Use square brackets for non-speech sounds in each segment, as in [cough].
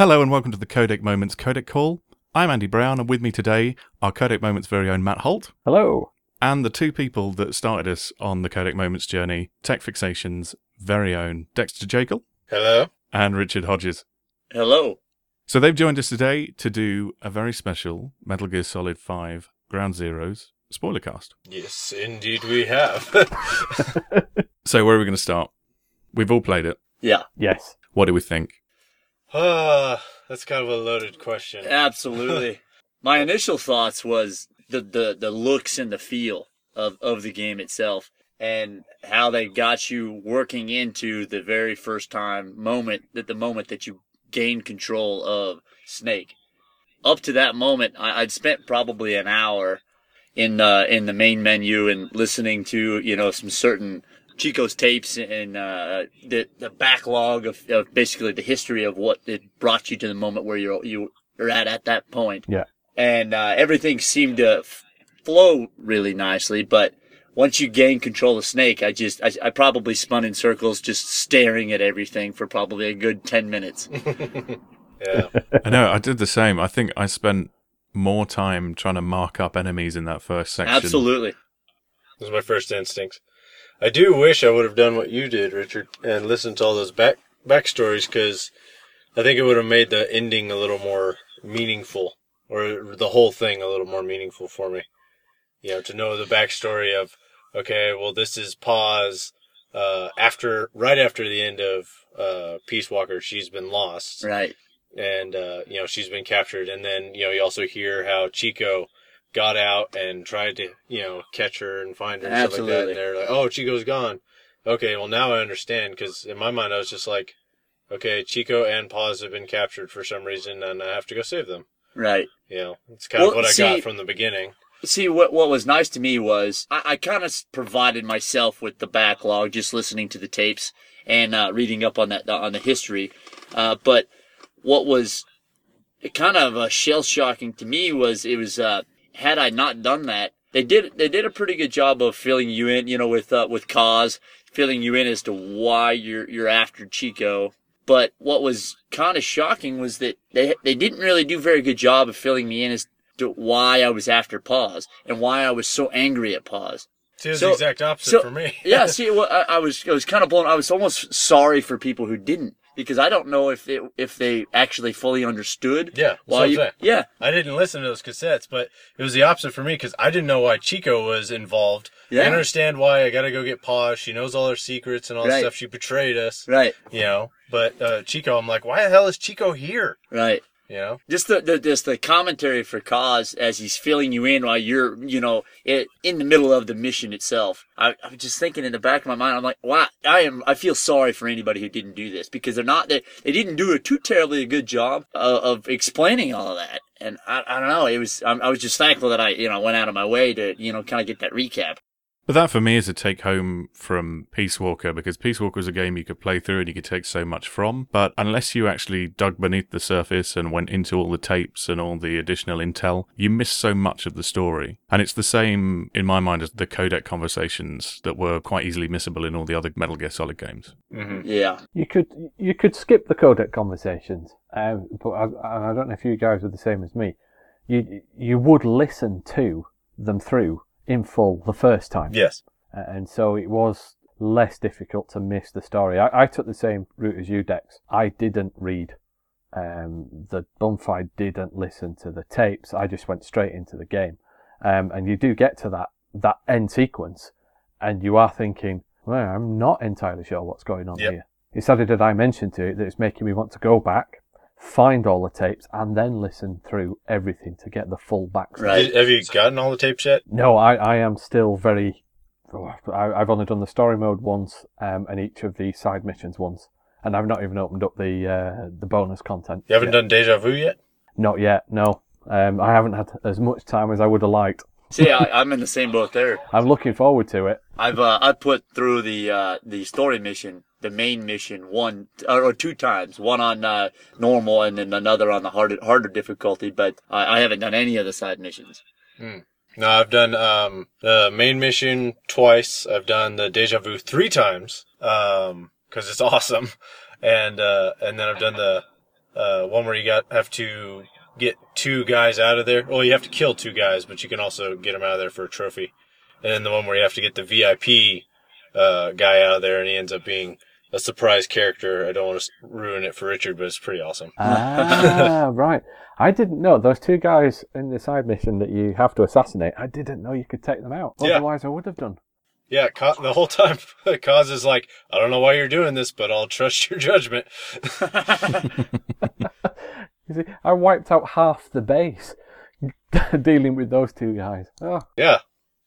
Hello and welcome to the Codec Moments Codec Call. I'm Andy Brown, and with me today are Codec Moments' very own Matt Holt Hello. and the two people that started us on the Codec Moments journey, Tech Fixation's very own Dexter Jaekel Hello. and Richard Hodges. Hello. So they've joined us today to do a very special Metal Gear Solid 5 Ground Zeroes spoiler cast. Yes, indeed we have. [laughs] So where are we going to start? We've all played it. Yeah, Yes. What do we think? Ah, that's kind of a loaded question. [laughs] absolutely. My initial thoughts was the, the, the looks and the feel of, of the game itself and how they got you working into the very first time moment that the moment that you gained control of Snake. Up to that moment, I, I'd spent probably an hour in uh, in the main menu and listening to you know some certain Chico's tapes and uh, the the backlog of, of basically the history of what it brought you to the moment where you're you are at at that point. Yeah. And uh, everything seemed to f- flow really nicely, but once you gain control of Snake, I just I, I probably spun in circles, just staring at everything for probably a good ten minutes. [laughs] Yeah. I know, I did the same. I think I spent more time trying to mark up enemies in that first section. Absolutely. That was my first instinct. I do wish I would have done what you did, Richard, and listened to all those back backstories because I think it would have made the ending a little more meaningful, or the whole thing a little more meaningful for me. You know, to know the backstory of okay, well, this is Paz. Uh, after right after the end of uh, Peace Walker, she's been lost. Right. and uh, you know she's been captured. And then you know you also hear how Chico got out and tried to you know catch her and find her and stuff like that. Absolutely. And they're like, "Oh, Chico's gone." Okay, well now I understand because in my mind I was just like, "Okay, Chico and Paz have been captured for some reason, and I have to go save them." Right. You know, it's kind of Well, what I got from the beginning. See what what was nice to me was I, I kind of provided myself with the backlog, just listening to the tapes and uh, reading up on that on the history. Uh, but what was kind of uh, shell shocking to me was it was uh, had I not done that, they did they did a pretty good job of filling you in, you know, with uh, with Kaz, filling you in as to why you're you're after Chico. But what was kind of shocking was that they they didn't really do a very good job of filling me in as to why I was after Paz and why I was so angry at Paz. See, it was So- the exact opposite so- for me. Yeah, [laughs] see, well, I, I was I was kind of blown. I was almost sorry for people who didn't because I don't know if it, if they actually fully understood. Yeah, why you, saying. yeah, I didn't listen to those cassettes, but it was the opposite for me because I didn't know why Chico was involved. Yeah. I understand why I got to go get Pa. She knows all her secrets and all the stuff. She betrayed us, right, you know. But uh, Chico, I'm like, why the hell is Chico here? right. You know? Just the, the just the commentary for Kaz as he's filling you in while you're you know it, in the middle of the mission itself. I, I'm just thinking in the back of my mind, I'm like, wow, I am. I feel sorry for anybody who didn't do this because they're not they, they didn't do a too terribly a good job of, of explaining all of that. And I, I don't know. It was I, I was just thankful that I you know went out of my way to you know kind of get that recap. But that for me is a take home from Peace Walker because Peace Walker is a game you could play through and you could take so much from. But unless you actually dug beneath the surface and went into all the tapes and all the additional intel, you miss so much of the story. And it's the same in my mind as the codec conversations that were quite easily missable in all the other Metal Gear Solid games. Mm-hmm. Yeah. You could you could skip the codec conversations, um, but I, I don't know if you guys are the same as me. You you would listen to them through in full the first time, Yes. And so it was less difficult to miss the story. I, I took the same route as you, Dex. I didn't read um, the bonfire, didn't listen to the tapes. I just went straight into the game, um, and you do get to that that end sequence, and you are thinking, well, I'm not entirely sure what's going on Yep. here. It's added a dimension to it that is making me want to go back, find all the tapes, and then listen through everything to get the full backstory. Right. Have you gotten all the tapes yet? No, I, I am still very. oh, I, I've only done the story mode once, um, and each of the side missions once, and I've not even opened up the uh, the bonus content. You haven't yet. done Deja Vu yet? Not yet. No, um, I haven't had as much time as I would have liked. See, I, I'm in the same boat there. I'm looking forward to it. I've uh, I put through the uh, the story mission, the main mission, one or, or two times. One on uh, normal, and then another on the harder harder difficulty. But I, I haven't done any of the side missions. No, I've done um, the main mission twice. I've done the Deja Vu three times because it's [laughs] awesome, and uh, and then I've done the uh, one where you got have to get two guys out of there. Well, you have to kill two guys, but you can also get them out of there for a trophy. And then the one where you have to get the VIP uh, guy out of there, and he ends up being a surprise character. I don't want to ruin it for Richard, but it's pretty awesome. Ah, [laughs] right. I didn't know those two guys in the side mission that you have to assassinate. I didn't know you could take them out. Yeah. Otherwise, I would have done. Yeah, Ka- the whole time, [laughs] Kaz is like, I don't know why you're doing this, but I'll trust your judgment. [laughs] You see, I wiped out half the base [laughs] dealing with those two guys. Oh, Yeah,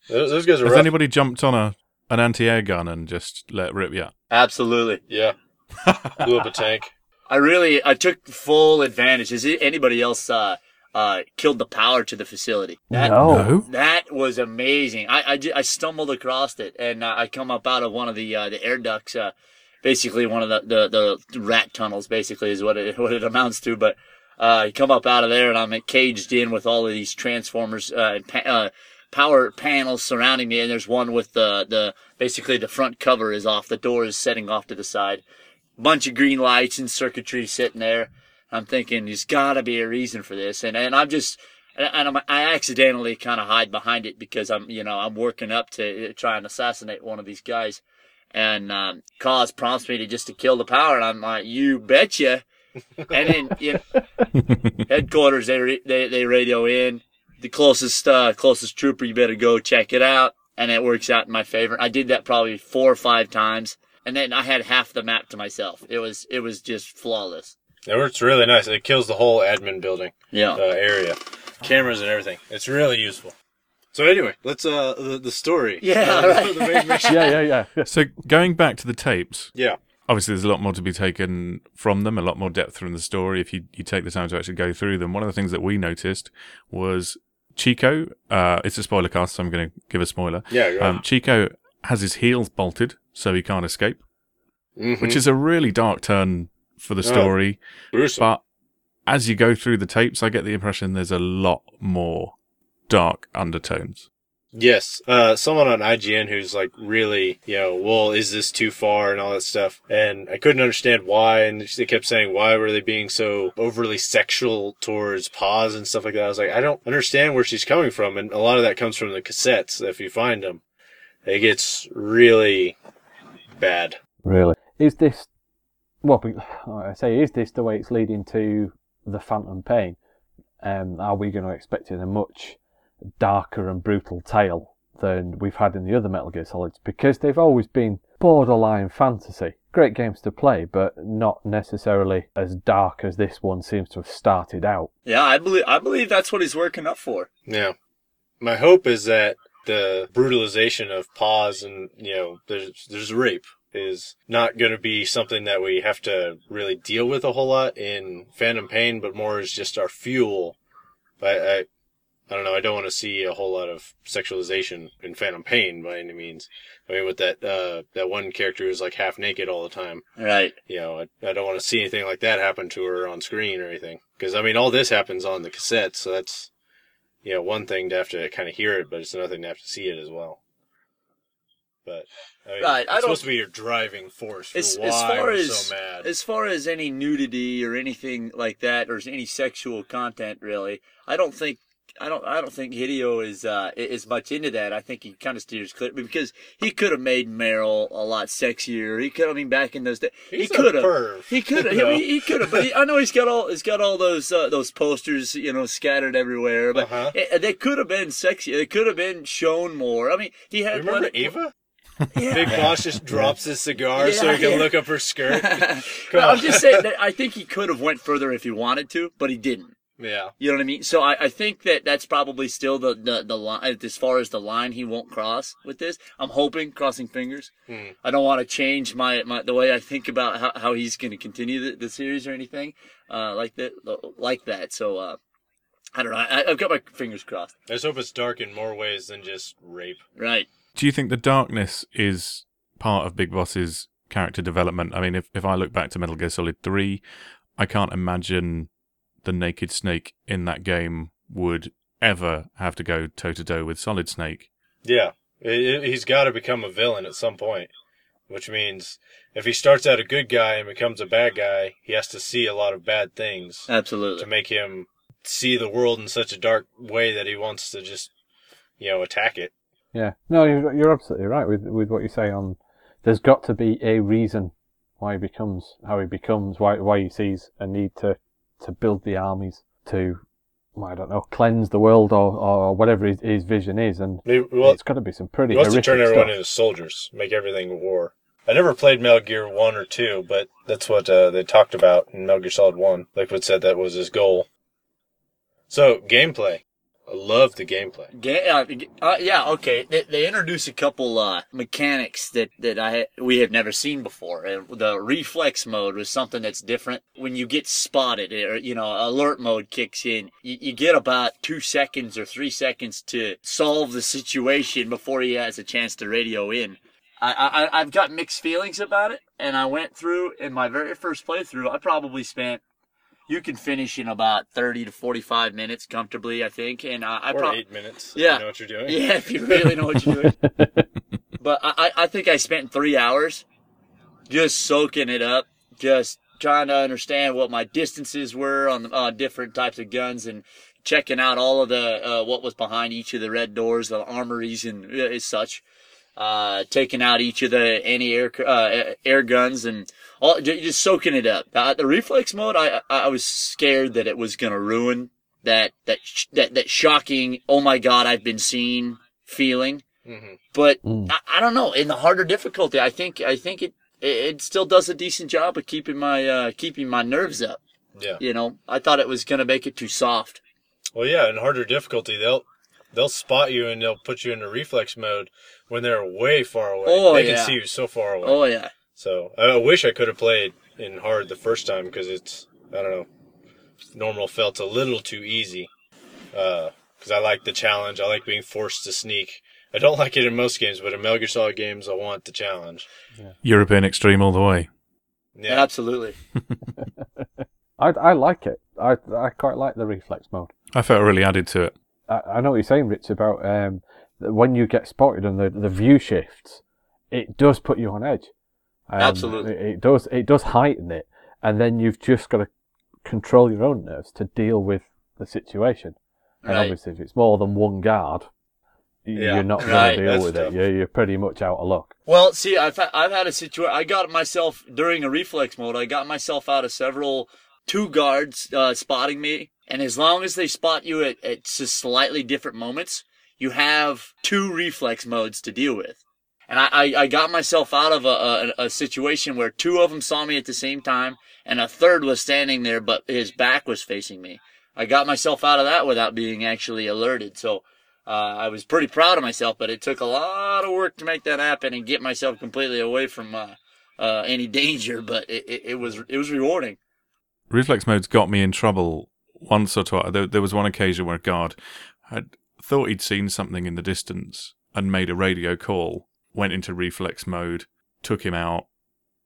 those, those guys are Has rough. anybody jumped on a an anti-air gun and just let rip yet? Absolutely. yeah, [laughs] blew up a tank. I really, I took full advantage. Is it- anybody else, uh, uh, killed the power to the facility? That, no. That was amazing. I, I, I stumbled across it and uh, I come up out of one of the, uh, the air ducts, uh, basically one of the, the, the rat tunnels basically is what it, [laughs] what it amounts to. But, uh, come up out of there and I'm caged in with all of these transformers, uh, pa- uh, power panels surrounding me. And there's one with the, the, basically the front cover is off. The door is setting off to the side. Bunch of green lights and circuitry sitting there. I'm thinking there's got to be a reason for this, and and I'm just and I'm, I accidentally kind of hide behind it because I'm you know I'm working up to uh, try and assassinate one of these guys, and um, Kaz prompts me to just to kill the power, and I'm like you betcha, [laughs] and then you know, headquarters they, re- they they radio in the closest uh, closest trooper you better go check it out, and it works out in my favor. I did that probably four or five times, and then I had half the map to myself. It was it was just flawless. It works really nice. It kills the whole admin building Yeah. uh, area, cameras and everything. It's really useful. So anyway, let's uh the, the story. Yeah, Uh, right. [laughs] the main mission. Yeah, yeah, yeah. So going back to the tapes, Yeah. Obviously there's a lot more to be taken from them, a lot more depth from the story if you, you take the time to actually go through them. One of the things that we noticed was Chico, uh, it's a spoiler cast, so I'm going to give a spoiler. Yeah. Um, Chico has his heels bolted so he can't escape, Mhm. which is a really dark turn for the Oh. story. gruesome. But as you go through the tapes, I get the impression there's a lot more dark undertones. Yes, uh, someone on IGN who's like really, you know, well, is this too far and all that stuff, and I couldn't understand why, and they kept saying why were they being so overly sexual towards Paz and stuff like that. I was like, I don't understand where she's coming from, and a lot of that comes from the cassettes. If you find them, it gets really bad. Really. Is this, well, I say, is this the way it's leading to the Phantom Pain? Um, are we going to expect it a much darker and brutal tale than we've had in the other Metal Gear Solids? Because they've always been borderline fantasy. Great games to play, but not necessarily as dark as this one seems to have started out. Yeah, I believe I believe that's what he's working up for. Yeah, my hope is that the brutalization of Paz and you know, there's there's rape is not going to be something that we have to really deal with a whole lot in Phantom Pain, but more is just our fuel. But I, I don't know. I don't want to see a whole lot of sexualization in Phantom Pain by any means. I mean, with that uh, that one character who's like half naked all the time. Right. You know, I, I don't want to see anything like that happen to her on screen or anything. Because I mean, all this happens on the cassette, so that's you know one thing to have to kind of hear it, but it's another thing to have to see it as well. But I mean, Right, I it's supposed to be your driving force for As, why as far as so mad. as far as any nudity or anything like that, or any sexual content, really, I don't think I don't I don't think Hideo is uh, is much into that. I think he kind of steers clear because he could have made Meryl a lot sexier. He could. I mean, back in those days, He's he could have. He [laughs] could have. You know? He, he could have. But he, I know he's got all he's got all those uh, those posters, you know, scattered everywhere. But Uh-huh. eh, they could have been sexy. They could have been shown more. I mean, he had. Remember plenty- Ava? [laughs] Yeah. Big Boss just drops his cigar so he can yeah. look up her skirt. [laughs] No, I'm just saying that I think he could have went further if he wanted to, but he didn't. Yeah. You know what I mean? So I, I think that that's probably still the, the, the line, as far as the line he won't cross with this. I'm hoping, crossing fingers. Hmm. I don't want to change my, my, the way I think about how, how he's going to continue the, the series or anything, uh, like that, like that. So, uh, I don't know. I, I've got my fingers crossed. I just hope it's dark in more ways than just rape. Right. Do you think the darkness is part of Big Boss's character development? I mean, if, if I look back to Metal Gear Solid 3, I can't imagine the Naked Snake in that game would ever have to go toe to toe with Solid Snake. Yeah. It- it- he's got to become a villain at some point. which means if he starts out a good guy and becomes a bad guy, he has to see a lot of bad things Absolutely. to make him see the world in such a dark way that he wants to just, you know, attack it. Yeah, no, you're, you're absolutely right with with what you say on. There's got to be a reason why he becomes how he becomes, why why he sees a need to to build the armies to, I don't know, cleanse the world or or whatever his, his vision is, and well, it's got to be some pretty he wants to turn everyone stuff. into soldiers, make everything war. I never played Metal Gear 1 or 2, but that's what uh, they talked about in Metal Gear Solid 1. Liquid said that was his goal. So, gameplay. I love the gameplay. Ga- uh, uh, yeah, okay. They, they introduce a couple uh, mechanics that that I we have never seen before. And the reflex mode was something that's different. When you get spotted, or you know, alert mode kicks in, you, you get about two seconds or three seconds to solve the situation before he has a chance to radio in. I, I I've got mixed feelings about it, and I went through in my very first playthrough. I probably spent. You can finish in about thirty to forty-five minutes comfortably, I think, and I, I or 8 minutes. if Yeah. You know what you're doing? yeah, if you really know what you're doing. [laughs] but I, I I think I spent three hours just soaking it up, just trying to understand what my distances were on uh, different types of guns and checking out all of the uh, what was behind each of the red doors, the armories and uh, as such. Uh, taking out each of the anti-air uh, air guns and all, just soaking it up. Uh, the reflex mode, I I I was scared that it was gonna ruin that that sh- that that shocking. Oh my god, I've been seen feeling. hmm But Mm. I, I don't know. In the harder difficulty, I think I think it it it still does a decent job of keeping my uh, keeping my nerves up. Yeah. You know, I thought it was gonna make it too soft. Well, yeah, in harder difficulty, they'll they'll spot you and they'll put you into reflex mode when they're way far away. Oh, they yeah. can see you so far away. Oh yeah, So I wish I could have played in hard the first time because it's I don't know, normal felt a little too easy. Uh, because I like the challenge. I like being forced to sneak. I don't [laughs] like it in most games, but in Metal Gear Solid games, I want the challenge. Yeah. European Extreme all the way. Yeah, absolutely. [laughs] I I like it. I I quite like the reflex mode. I felt it really added to it. I, I know what you're saying, Rich, about um, when you get spotted and the, the view shifts, it does put you on edge. Um, Absolutely. It, it does. It does heighten it, and then you've just got to control your own nerves to deal with the situation. And Right. obviously, if it's more than one guard, Yeah. you're not going Right, to deal that's with tough. it. You're, you're pretty much out of luck. Well, see, I've ha- I've had a situation. I got myself during a reflex mode. I got myself out of several two guards uh, spotting me, and as long as they spot you at, at just slightly different moments, you have two reflex modes to deal with. And I, I, I got myself out of a, a, a situation where two of them saw me at the same time, and a third was standing there, but his back was facing me. I got myself out of that without being actually alerted. So uh, I was pretty proud of myself, but it took a lot of work to make that happen and get myself completely away from uh, uh, any danger. But it, it, it was it was rewarding. Reflex mode's got me in trouble once or twice. There, there was one occasion where a guard had thought he'd seen something in the distance and made a radio call, went into reflex mode, took him out,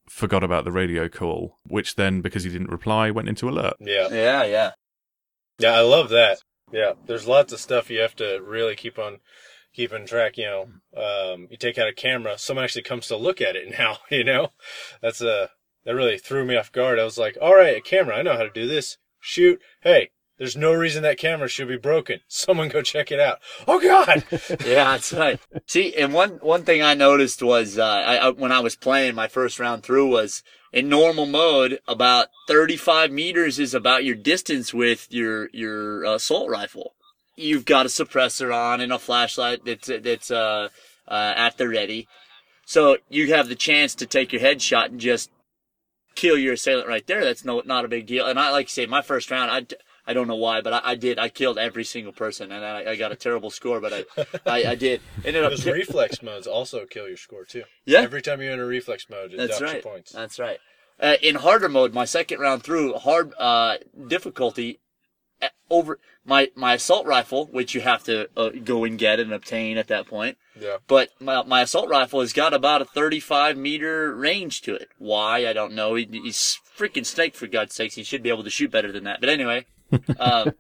forgot about the radio call, which then, because he didn't reply, went into alert. yeah, Yeah, yeah. yeah. I love that. Yeah, there's lots of stuff you have to really keep on keeping track. You know, um, you take out a camera, someone actually comes to look at it [laughs] now. You know, that's a that really threw me off guard. I was like, all right, a camera, I know how to do this. Shoot, hey. There's no reason that camera should be broken. [laughs] Someone go check it out. Oh God! [laughs] yeah, that's right. See, and one one thing I noticed was uh, I, when I was playing my first round through was in normal mode, about 35 meters is about your distance with your your assault rifle. You've got a suppressor on and a flashlight that's that's uh, uh, at the ready, so you have the chance to take your headshot and just kill your assailant right there. That's no not a big deal. And I like to say my first round, I. I don't know why, but I, I did. I killed every single person, and I, I got a terrible score, but I, [laughs] I, I did. Ended up. Those ki- reflex modes also kill your score too. Yeah. Every time you're in a reflex mode, it That's right. your points. That's right. Uh, in harder mode, my second round through, hard uh, difficulty, over my my assault rifle, which you have to uh, go and get and obtain at that point. Yeah. But my, my assault rifle has got about a 35 meter range to it. Why? I don't know. He, he's freaking snake for God's sakes. He should be able to shoot better than that. But anyway, [laughs] um,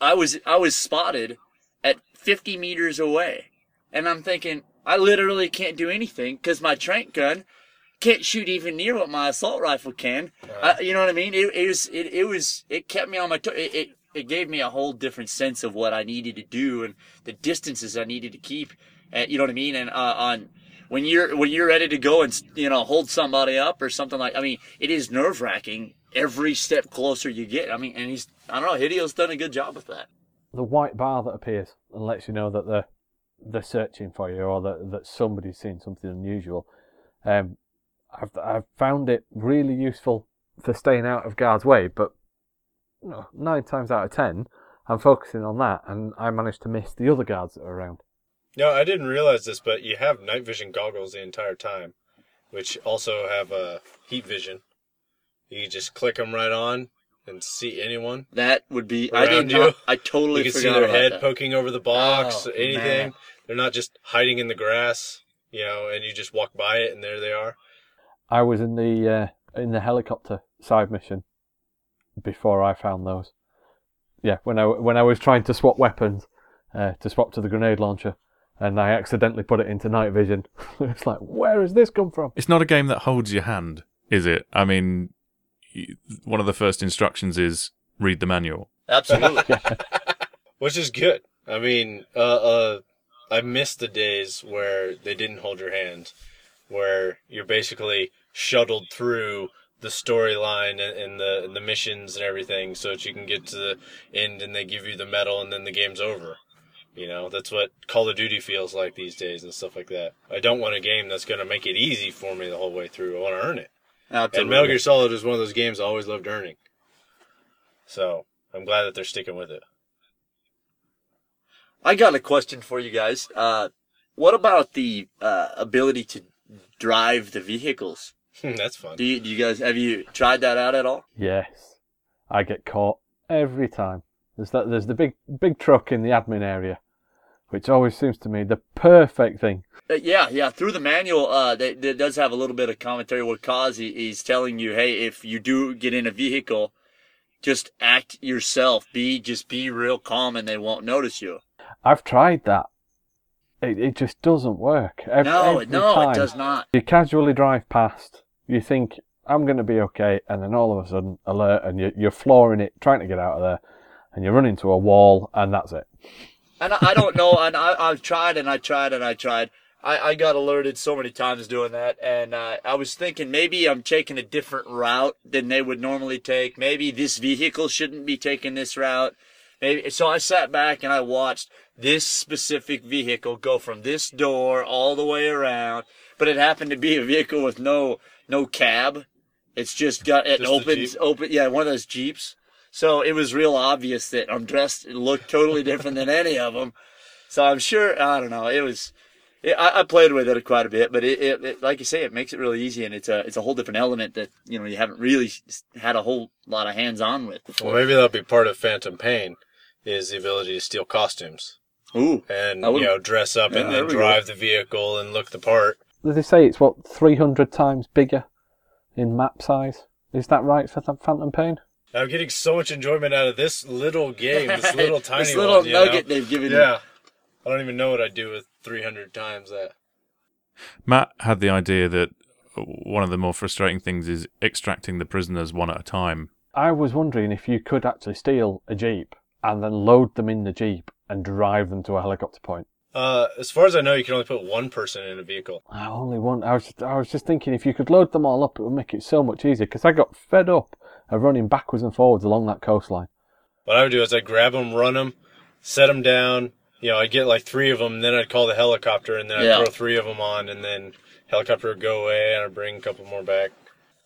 I was I was spotted at 50 meters away, and I'm thinking, I literally can't do anything because my trank gun can't shoot even near what my assault rifle can. Uh, you know what I mean? It, it was it, it was it kept me on my toes. It, it it gave me a whole different sense of what I needed to do and the distances I needed to keep. Uh, you know what I mean? And uh, on when you're when you're ready to go and you know hold somebody up or something like. I mean, it is nerve wracking every step closer you get. I mean, and he's I don't know. Hideo's done a good job with that. The white bar that appears and lets you know that they're they're searching for you or that that somebody's seen something unusual. Um, I've I've found it really useful for staying out of guards' way, but you know, nine times out of ten, I'm focusing on that, and I managed to miss the other guards that are around. No, I didn't realize this, but you have night vision goggles the entire time, which also have uh, heat vision. You just click them right on and see anyone. That would be. I Around did you? I totally You can see their head that. poking over the box, Oh, anything. man. They're not just hiding in the grass, you know, and you just walk by it and there they are. I was in the uh, in the helicopter side mission before I found those. Yeah, when I when I was trying to swap weapons uh, to swap to the grenade launcher, and I accidentally put it into night vision. [laughs] it's like, where has this come from? It's not a game that holds your hand, is it? I mean, one of the first instructions is read the manual. Absolutely. [laughs] Which is good. I mean, uh, uh, I miss the days where they didn't hold your hand, where you're basically shuttled through the storyline and, and the and the missions and everything, so that you can get to the end and they give you the medal and then the game's over. You know, that's what Call of Duty feels like these days and stuff like that. I don't want a game that's going to make it easy for me the whole way through. I want to earn it. And Absolutely. Metal Gear Solid is one of those games I always loved earning. So I'm glad that they're sticking with it. I got a question for you guys. Uh, what about the uh, ability to drive the vehicles? That's fun. Do you, do you guys have you tried that out at all? Yes, I get caught every time. There's that. There's the big big truck in the admin area, which always seems to me the perfect thing. Uh, yeah, yeah. Through the manual, uh, that, that does have a little bit of commentary. What Kaz he, he's telling you, hey, if you do get in a vehicle, just act yourself. Be just be real calm, and they won't notice you. I've tried that. It it just doesn't work. Ev- No, every no, time. it does not. You casually drive past. You think I'm going to be okay, and then all of a sudden, alert, and you, you're flooring it, trying to get out of there, and you run into a wall, and that's it. And I, I don't know. And I, I've tried and I tried and I tried. I, I got alerted so many times doing that, and uh, I was thinking maybe I'm taking a different route than they would normally take. Maybe this vehicle shouldn't be taking this route. Maybe so. I sat back and I watched this specific vehicle go from this door all the way around, but it happened to be a vehicle with no no cab. It's just got it Just a opens open yeah one of those jeeps. So it was real obvious that I'm dressed and looked totally different than any of them. So I'm sure I don't know. It was. It, I, I played with it quite a bit, but it, it, it, like you say, it makes it really easy, and it's a it's a whole different element that you know you haven't really had a whole lot of hands on with before. Well, maybe that'll be part of Phantom Pain, is the ability to steal costumes Ooh, and you know dress up Yeah, and then drive the vehicle and look the part. They say it's what 300 times bigger in map size. Is that right for the Phantom Pain? I'm getting so much enjoyment out of this little game, this [laughs] little tiny this little one, you nugget know? they've given you. Yeah, I don't even know what I'd do with 300 times that. Matt had the idea that one of the more frustrating things is extracting the prisoners one at a time. I was wondering if you could actually steal a jeep and then load them in the jeep and drive them to a helicopter point. Uh, as far as I know, you can only put one person in a vehicle. I only want. I was. Just, I was just thinking if you could load them all up, it would make it so much easier. Because I got fed up of running backwards and forwards along that coastline. What I would do is I'd grab them, run them, set them down. You know, I'd get like three of them, and then I'd call the helicopter, and then I'd Yeah. throw three of them on, and then helicopter would go away, and I'd bring a couple more back.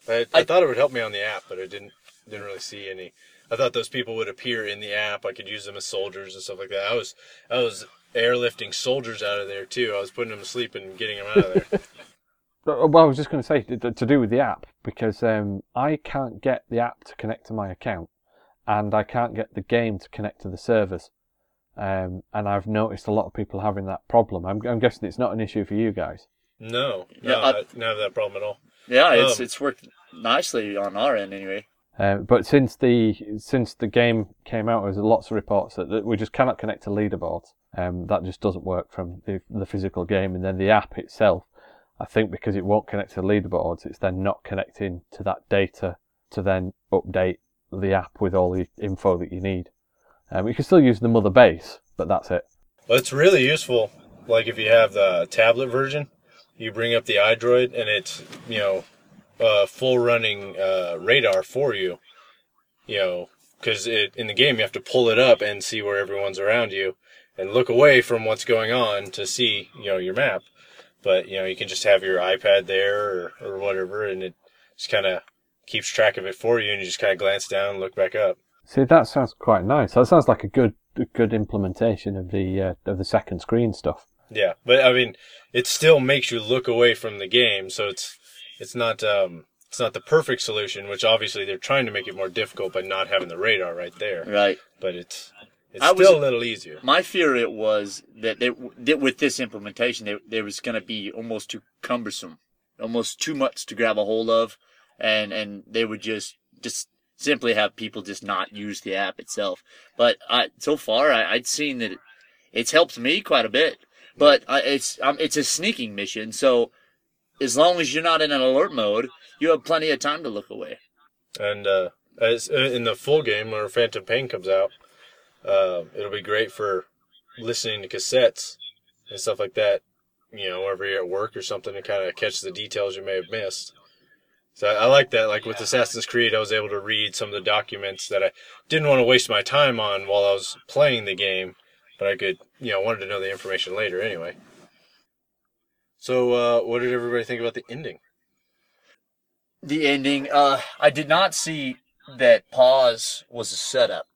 I, I, I- thought it would help me on the app, but I didn't didn't really see any. I thought those people would appear in the app. I could use them as soldiers and stuff like that. I was I was airlifting soldiers out of there too. I was putting them to sleep and getting them out of there. [laughs] Uh, Well, I was just going to say to, to do with the app because um, I can't get the app to connect to my account, and I can't get the game to connect to the servers. Um, and I've noticed a lot of people having that problem. I'm, I'm guessing it's not an issue for you guys. no, Yeah, no, I- I didn't have that problem at all. Yeah, it's Um, it's worked nicely on our end anyway. Uh, but since the since the game came out, there's lots of reports that, that we just cannot connect to leaderboards, Um, that just doesn't work from the, the physical game. And then the app itself, I think because it won't connect to leaderboards, it's then not connecting to that data to then update the app with all the info that you need. Um, you can still use the mother base, but that's it. Well, it's really useful. Like if you have the tablet version, you bring up the iDroid and it's you know uh, full running uh, radar for you. You know, because in the game you have to pull it up and see where everyone's around you, and look away from what's going on to see you know your map. But you know you can just have your iPad there or, or whatever, and it just kind of keeps track of it for you, and you just kind of glance down and look back up. See, that sounds quite nice. That sounds like a good a good implementation of the uh, of the second screen stuff. Yeah, but I mean, it still makes you look away from the game, so it's it's not um it's not the perfect solution. Which obviously they're trying to make it more difficult by not having the radar right there. Right. But it's it's I still was- a little easier. My fear it was that, they, that with this implementation, there, there was going to be almost too cumbersome, almost too much to grab a hold of, and and they would just just simply have people just not use the app itself. But I, so far, I, I'd seen that it, it's helped me quite a bit. But I, it's um, it's a sneaking mission, so as long as you're not in an alert mode, you have plenty of time to look away. And uh, as uh, in the full game, when Phantom Pain comes out, uh, it'll be great for listening to cassettes and stuff like that. You know, wherever you're at work or something, to kind of catch the details you may have missed. So I, I like that. Like with Assassin's Creed, I was able to read some of the documents that I didn't want to waste my time on while I was playing the game, but I could, you know, wanted to know the information later anyway. So, uh, what did everybody think about the ending? the ending. Uh, I did not see that Paz was a setup.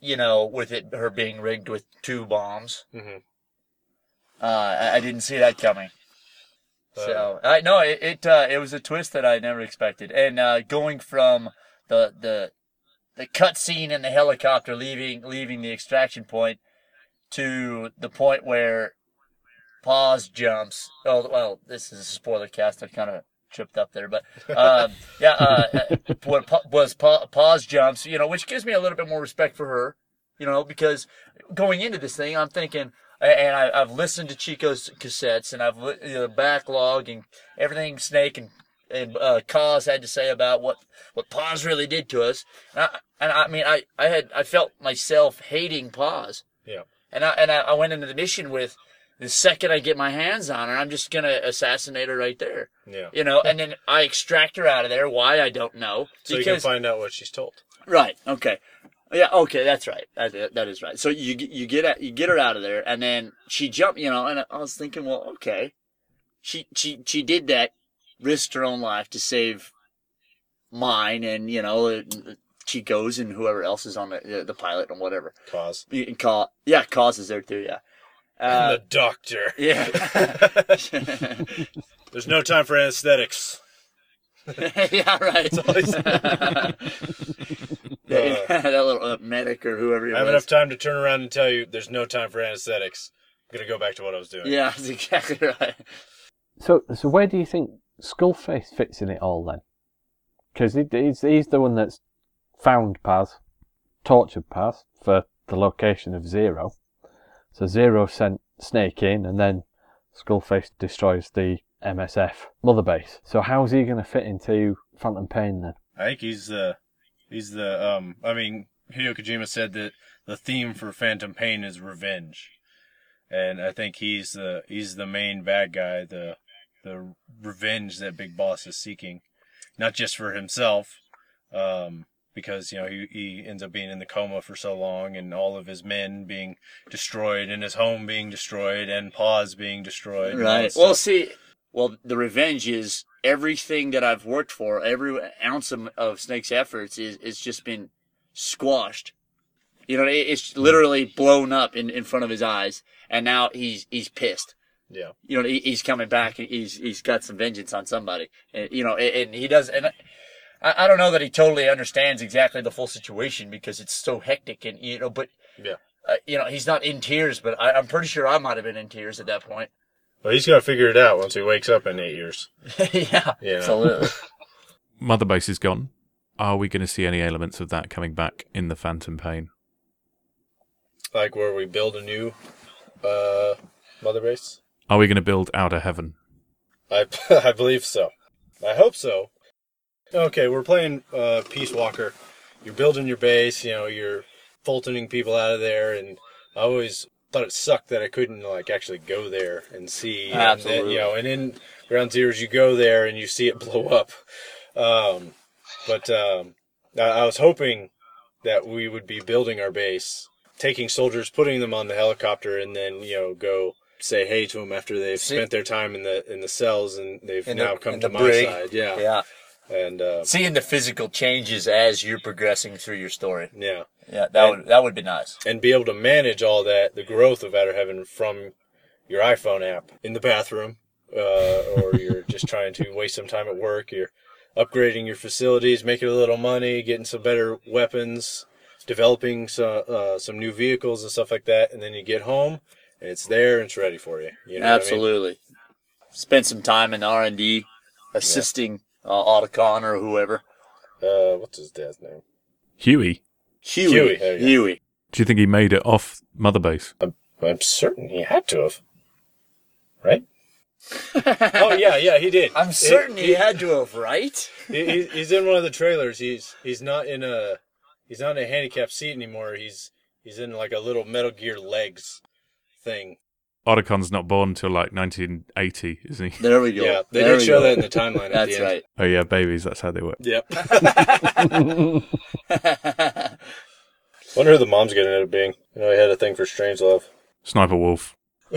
You know, with it her being rigged with two bombs. Mhm. Uh, I, I didn't see that coming. So I no, it it, uh, it was a twist that I never expected. And uh, going from the the the cutscene in the helicopter leaving leaving the extraction point to the point where Paz jumps. Oh well, this is a spoiler cast. I kind of tripped up there, but um, yeah, uh, what was pa- Paz jumps. You know, which gives me a little bit more respect for her. You know, because going into this thing, I'm thinking, and I, I've listened to Chico's cassettes, and I've li- know, backlog and everything Snake and and uh, Kaz had to say about what what Paz really did to us. And I, and I mean, I, I had I felt myself hating Paz. Yeah. And I and I, I went into the mission with the second I get my hands on her, I'm just gonna assassinate her right there. Yeah. You know, and then I extract her out of there. Why I don't know. So you can find out what she's told. Right. Okay. Yeah. Okay. That's right. That, that is right. So you you get you get her out of there, and then she jumped. You know, and I was thinking, well, okay, she she she did that, risked her own life to save mine, and you know, she goes and whoever else is on the the pilot and whatever. Kaz. Call yeah, Kaz is there too. Yeah. I'm Uh, the doctor. [laughs] yeah. [laughs] There's no time for anesthetics. [laughs] yeah. Right. that, that little uh, medic or whoever. He I have was. enough time to turn around and tell you there's no time for anesthetics. I'm gonna go back to what I was doing. Yeah, that's exactly right. So, so where do you think Skullface fits in it all then? Because he, he's he's the one that's found Paz, tortured Paz for the location of Zero. So Zero sent Snake in, and then Skullface destroys the MSF mother base. So how's he going to fit into Phantom Pain then? I think he's the he's the um. I mean, Hideo Kojima said that the theme for Phantom Pain is revenge, and I think he's the he's the main bad guy. The the revenge that Big Boss is seeking, not just for himself, um, because you know he he ends up being in the coma for so long, and all of his men being destroyed, and his home being destroyed, and Paz being destroyed. Right. Well, see, well, the revenge is everything that I've worked for. Every ounce of, of Snake's efforts is is just been squashed. You know, it, it's mm-hmm. literally blown up in, in front of his eyes, and now he's he's pissed. yeah. You know, he, he's coming back. and He's he's got some vengeance on somebody. And, you know, and, and he does. And I, I don't know that he totally understands exactly the full situation because it's so hectic. And you know, but Yeah. uh, you know, he's not in tears. But I, I'm pretty sure I might have been in tears at that point. Well, he's got to figure it out once he wakes up in eight years. [laughs] yeah, Yeah. absolutely. [laughs] Mother base is gone. Are we going to see any elements of that coming back in the Phantom Pain? Like where we build a new uh, Mother Base? Are we going to build Outer Heaven? I [laughs] I believe so. I hope so. Okay, we're playing uh, Peace Walker. You're building your base. You know, you're fultoning people out of there, and I always thought it sucked that I couldn't like actually go there and see. and then, Absolutely. you know, and in Ground Zeroes, you go there and you see it [laughs] blow up. Um, but um, I, I was hoping that we would be building our base, taking soldiers, putting them on the helicopter, and then you know go say hey to them after they've See- spent their time in the in the cells and they've In the- now come to the my brig. side. Yeah, Yeah. And uh, Seeing the physical changes as you're progressing through your story. yeah, Yeah, that And- would that would be nice. and be able to manage all that, the growth of Outer Heaven from your iPhone app in the bathroom, uh, or you're [laughs] just trying to waste some time at work. You're upgrading your facilities, making a little money, getting some better weapons, developing some uh, some new vehicles and stuff like that, and then you get home and it's there and it's ready for you. you know what I mean? Absolutely. Spend some time in R and D, assisting uh, Otacon or whoever. Uh, what's his dad's name? Huey, Huey. Huey, there you go. Huey. do you think he made it off Mother Base? I'm certain he had to have. Right? [laughs] oh yeah, yeah, he did. I'm He- certain he had to have, right? [laughs] he, he- he's in one of the trailers. He's he's not in a he's not in a handicapped seat anymore. He's he's in like a little Metal Gear legs thing. Otacon's not born until like 1980, isn't he? There we go. Yeah, they There did we show go. that in the timeline. At That's the end. right. Oh yeah, babies. That's how they work. Yep. [laughs] [laughs] Wonder who the mom's gonna end up being. You know, he had a thing for Strangelove. Sniper Wolf. [laughs]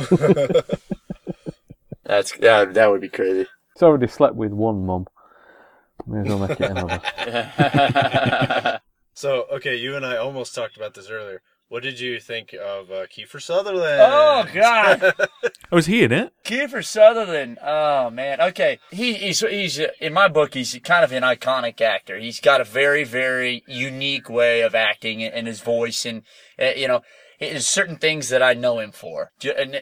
That's that. That would be crazy. It's already slept with one mom. May as well make it another. So okay, you and I almost talked about this earlier. What did you think of uh, Kiefer Sutherland? Oh God, [laughs] Oh, was he in it? Kiefer Sutherland. Oh man. Okay, he, he's he's uh, in my book. He's kind of an iconic actor. He's got a very very unique way of acting and his voice, and uh, you know. There's certain things that I know him for.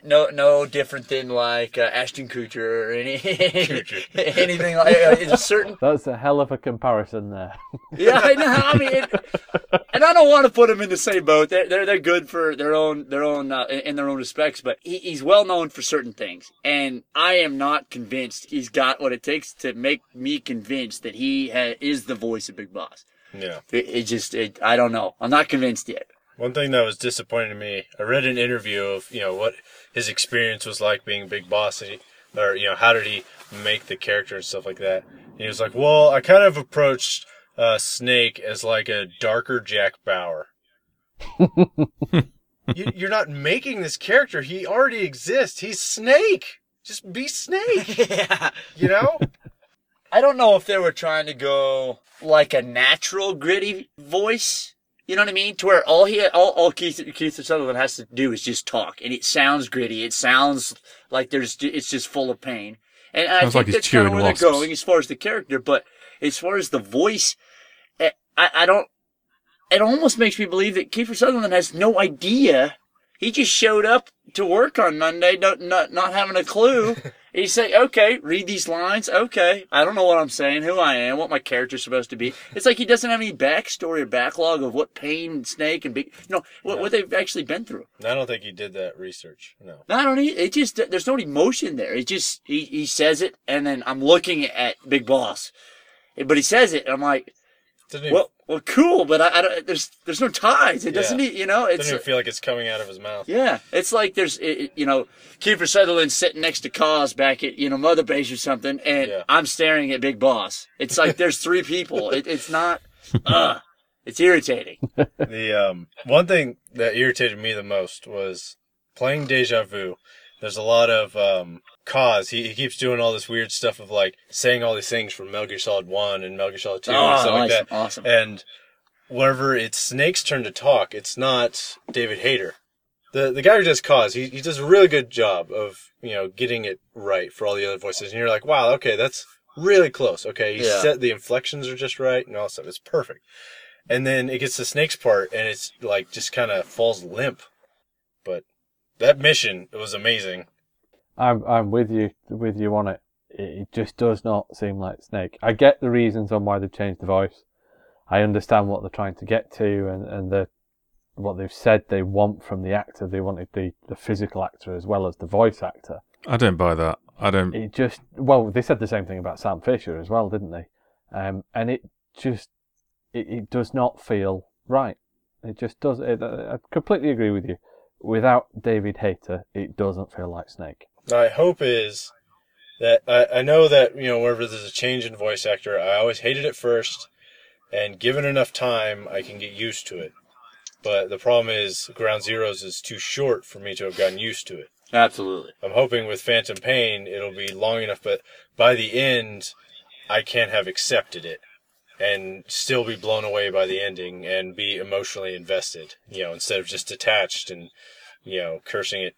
No, no different than like uh, Ashton Kutcher or any [laughs] anything like. Uh, it's certain [laughs] That's a hell of a comparison there. [laughs] Yeah, I know. I mean, it, and I don't want to put him in the same boat. They're they're, they're good for their own their own uh, in their own respects, but he, he's well known for certain things, and I am not convinced he's got what it takes to make me convinced that he ha- is the voice of Big Boss. Yeah. It, it just it, I don't know. I'm not convinced yet. One thing that was disappointing to me, I read an interview of you know what his experience was like being Big Boss, and he, or you know how did he make the character and stuff like that. And he was like, "Well, I kind of approached uh, Snake as like a darker Jack Bauer." [laughs] you, you're not making this character; he already exists. He's Snake. Just be Snake. [laughs] yeah. You know? I don't know if they were trying to go like a natural gritty voice. You know what I mean? To where all he all, all Keith Keith Sutherland has to do is just talk, and it sounds gritty. It sounds like there's it's just full of pain. And I think like that's kind of where wasps. they're going as far as the character, but as far as the voice, eh, I, I don't. It almost makes me believe that Kiefer Sutherland has no idea. He just showed up to work on Monday, not not, not having a clue. [laughs] He say, "Okay, read these lines. Okay, I don't know what I'm saying, who I am, what my character's supposed to be." It's like he doesn't have any backstory or backlog of what Pain, Snake, and Big, you know, what, what they've actually been through. I don't think he did that research. No. No, I don't it just, there's no emotion there. It just, he, he says it, and then I'm looking at Big Boss. But he says it, and I'm like, Doesn't even, well, well, cool, but I, I don't, there's, there's no ties. It doesn't, e- you know, it's, doesn't even feel like it's coming out of his mouth. yeah, it's like there's, it, it- you know, Kiefer Sutherland sitting next to Kaz back at, you know, Mother Base or something, and Yeah. I'm staring at Big Boss. It's like there's three people. [laughs] It, it's not, uh, it's irritating. [laughs] The um, one thing that irritated me the most was playing Deja Vu. There's a lot of um, Kaz. He, he keeps doing all this weird stuff of like saying all these things from Metal Gear Solid One and Metal Gear Solid Two and Oh, stuff like that. awesome. And whenever it's Snake's turn to talk, it's not David Hayter. The the guy who does Kaz, he, he does a really good job of you know getting it right for all the other voices, and you're like, wow, okay, that's really close. Okay, he Yeah. set the inflections are just right and all that stuff. It's perfect. And then it gets to Snake's part, and it's like just kind of falls limp. But that mission it was amazing. I'm I'm with you with you on it. It just does not seem like Snake. I get the reasons on why they've changed the voice. I understand what they're trying to get to and, and the what they've said they want from the actor. They wanted the, the physical actor as well as the voice actor. I don't buy that. I don't. It just well, they said the same thing about Sam Fisher as well, didn't they? Um, and it just it, it does not feel right. It just does. It, I completely agree with you. Without David Hayter, it doesn't feel like Snake. My hope is that I, I know that you know whenever there's a change in voice actor, I always hated it first, and given enough time, I can get used to it. But the problem is, Ground Zeroes is too short for me to have gotten used to it. Absolutely. I'm hoping with Phantom Pain it'll be long enough, but by the end, I can't have accepted it and still be blown away by the ending and be emotionally invested. You know, instead of just detached and you know cursing at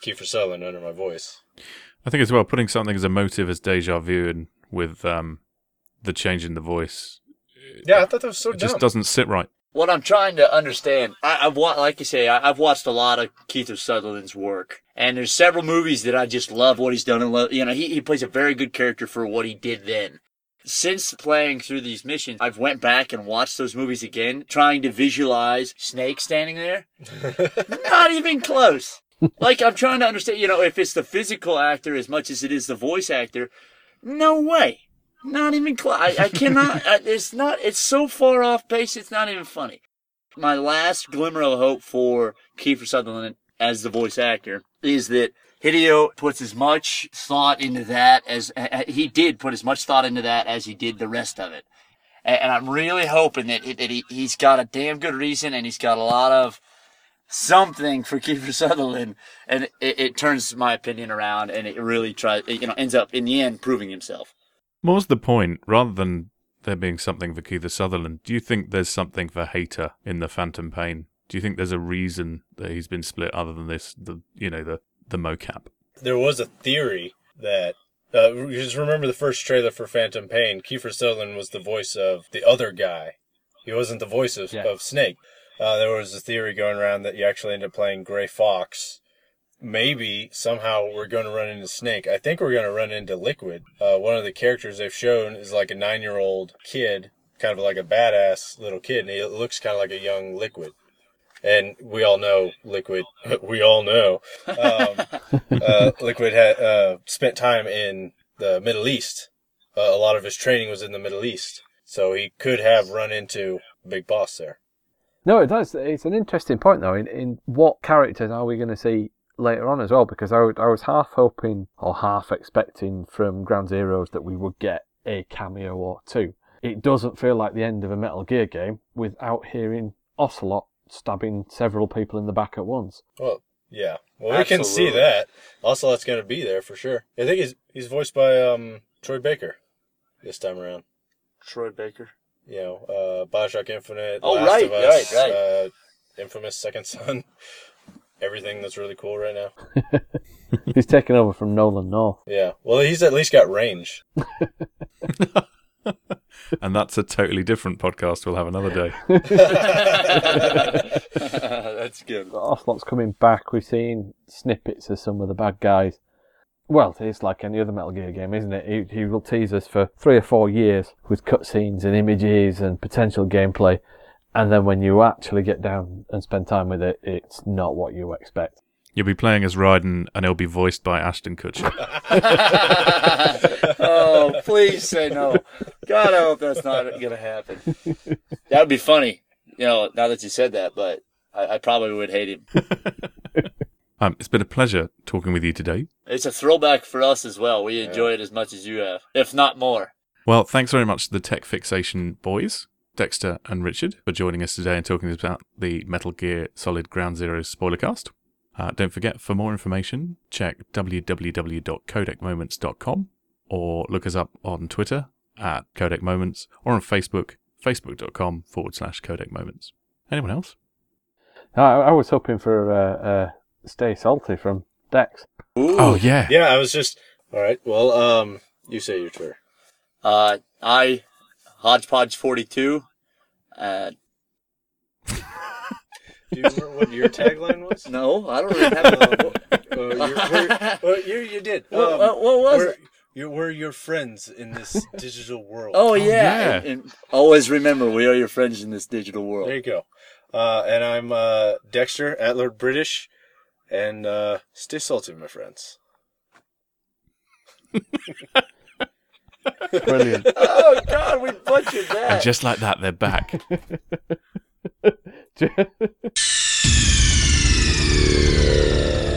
Kiefer Sutherland under my voice. I think as well putting something as emotive as Deja Vu and with um, the change in the voice Yeah, I thought that was so it just doesn't sit right. What I'm trying to understand, I, I've wa- like you say, I, I've watched a lot of Kiefer Sutherland's work, and there's several movies that I just love what he's done. And love, you know, he, he plays a very good character for what he did then. Since playing through these missions, I've went back and watched those movies again, trying to visualize Snake standing there. [laughs] Not even close. Like I'm trying to understand, you know, if it's the physical actor as much as it is the voice actor, no way. Not even close. I, I cannot. I, it's not. It's so far off base. It's not even funny. My last glimmer of hope for Kiefer Sutherland as the voice actor is that Hideo puts as much thought into that as uh, he did put as much thought into that as he did the rest of it. And, and I'm really hoping that, that he, he's got a damn good reason and he's got a lot of something for Kiefer Sutherland, and it, it turns my opinion around, and it really tries, you know, ends up in the end proving himself. More's the point, rather than there being something for Kiefer Sutherland, do you think there's something for Hayter in the Phantom Pain? Do you think there's a reason that he's been split other than this, the you know, the the mocap? there was a theory that uh, you just remember the first trailer for Phantom Pain. Kiefer Sutherland was the voice of the other guy. He wasn't the voice of, Yeah. of Snake. Uh, there was a theory going around that you actually end up playing Gray Fox. Maybe somehow we're going to run into Snake. I think we're going to run into Liquid. Uh, one of the characters they've shown is like a nine-year-old kid, kind of like a badass little kid, and he looks kind of like a young Liquid. And we all know Liquid. [laughs] we all know um, [laughs] uh, Liquid had uh, spent time in the Middle East. Uh, a lot of his training was in the Middle East, so he could have run into Big Boss there. No, it does. It's an interesting point, though. In, in what characters are we going to see later on as well? Because I, would- I was half hoping or half expecting from Ground Zeroes that we would get a cameo or two. It doesn't feel like the end of a Metal Gear game without hearing Ocelot stabbing several people in the back at once. Well, yeah. Well, we can see that. Ocelot's going to be there for sure. I think he's he's voiced by um, Troy Baker this time around. Troy Baker. You know, uh, Bioshock Infinite, Oh, Last right, of Us, right, right. Uh, Infamous Second Son. [laughs] Everything that's really cool right now. [laughs] He's taking over from Nolan North. Yeah. Well, he's at least got range. [laughs] And that's a totally different podcast. We'll have another day. That's good. Ocelot's coming back. We've seen snippets of some of the bad guys. Well, it's like any other Metal Gear game, isn't it? He, he will tease us for three or four years with cutscenes and images and potential gameplay. And then when you actually get down and spend time with it, it's not what you expect. You'll be playing as Raiden, and he'll be voiced by Ashton Kutcher. [laughs] [laughs] oh, please say no. God, I hope that's not going to happen. That would be funny, you know, now that you said that, but I, I probably would hate him. [laughs] Um, it's been a pleasure talking with you today. It's a throwback for us as well. We enjoy it as much as you have, if not more. Well, thanks very much to the Tech Fixation boys, Dexter and Richard, for joining us today and talking about the Metal Gear Solid Ground Zero spoilercast. Uh, don't forget, for more information, check www.codecmoments.com or look us up on Twitter at Codec Moments or on Facebook, facebook.com forward slash Codec Moments. Anyone else? I, I was hoping for uh, uh, Stay Salty from Dex. Ooh. Oh, yeah. Yeah, I was just. All right. Well, um, you say your Twitter. Uh, I, Hodgepodge42, uh, [laughs] Do you remember what your tagline was? no, I don't really have a, Uh, you're, we're, well, you, you did. what, Um, what, what was we're, it? You're, we're your friends in this [laughs] digital world. Oh, yeah. yeah. And, and always remember, we are your friends in this digital world. There you go. Uh, and I'm uh, Dexter at Lord British and uh, stay salty, my friends. Brilliant. [laughs] oh God, we butchered that. And just like that, they're back. [laughs] [laughs]